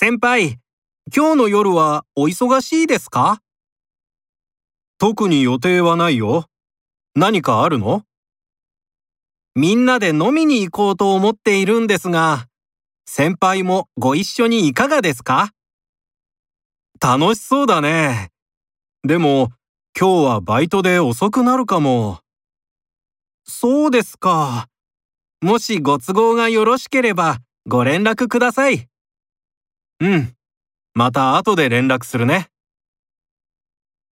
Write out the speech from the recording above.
先輩、今日の夜はお忙しいですか？特に予定はないよ。何かあるの？みんなで飲みに行こうと思っているんですが、先輩もご一緒にいかがですか？楽しそうだね。でも、今日はバイトで遅くなるかも。そうですか。もしご都合がよろしければご連絡ください。うん。また後で連絡するね。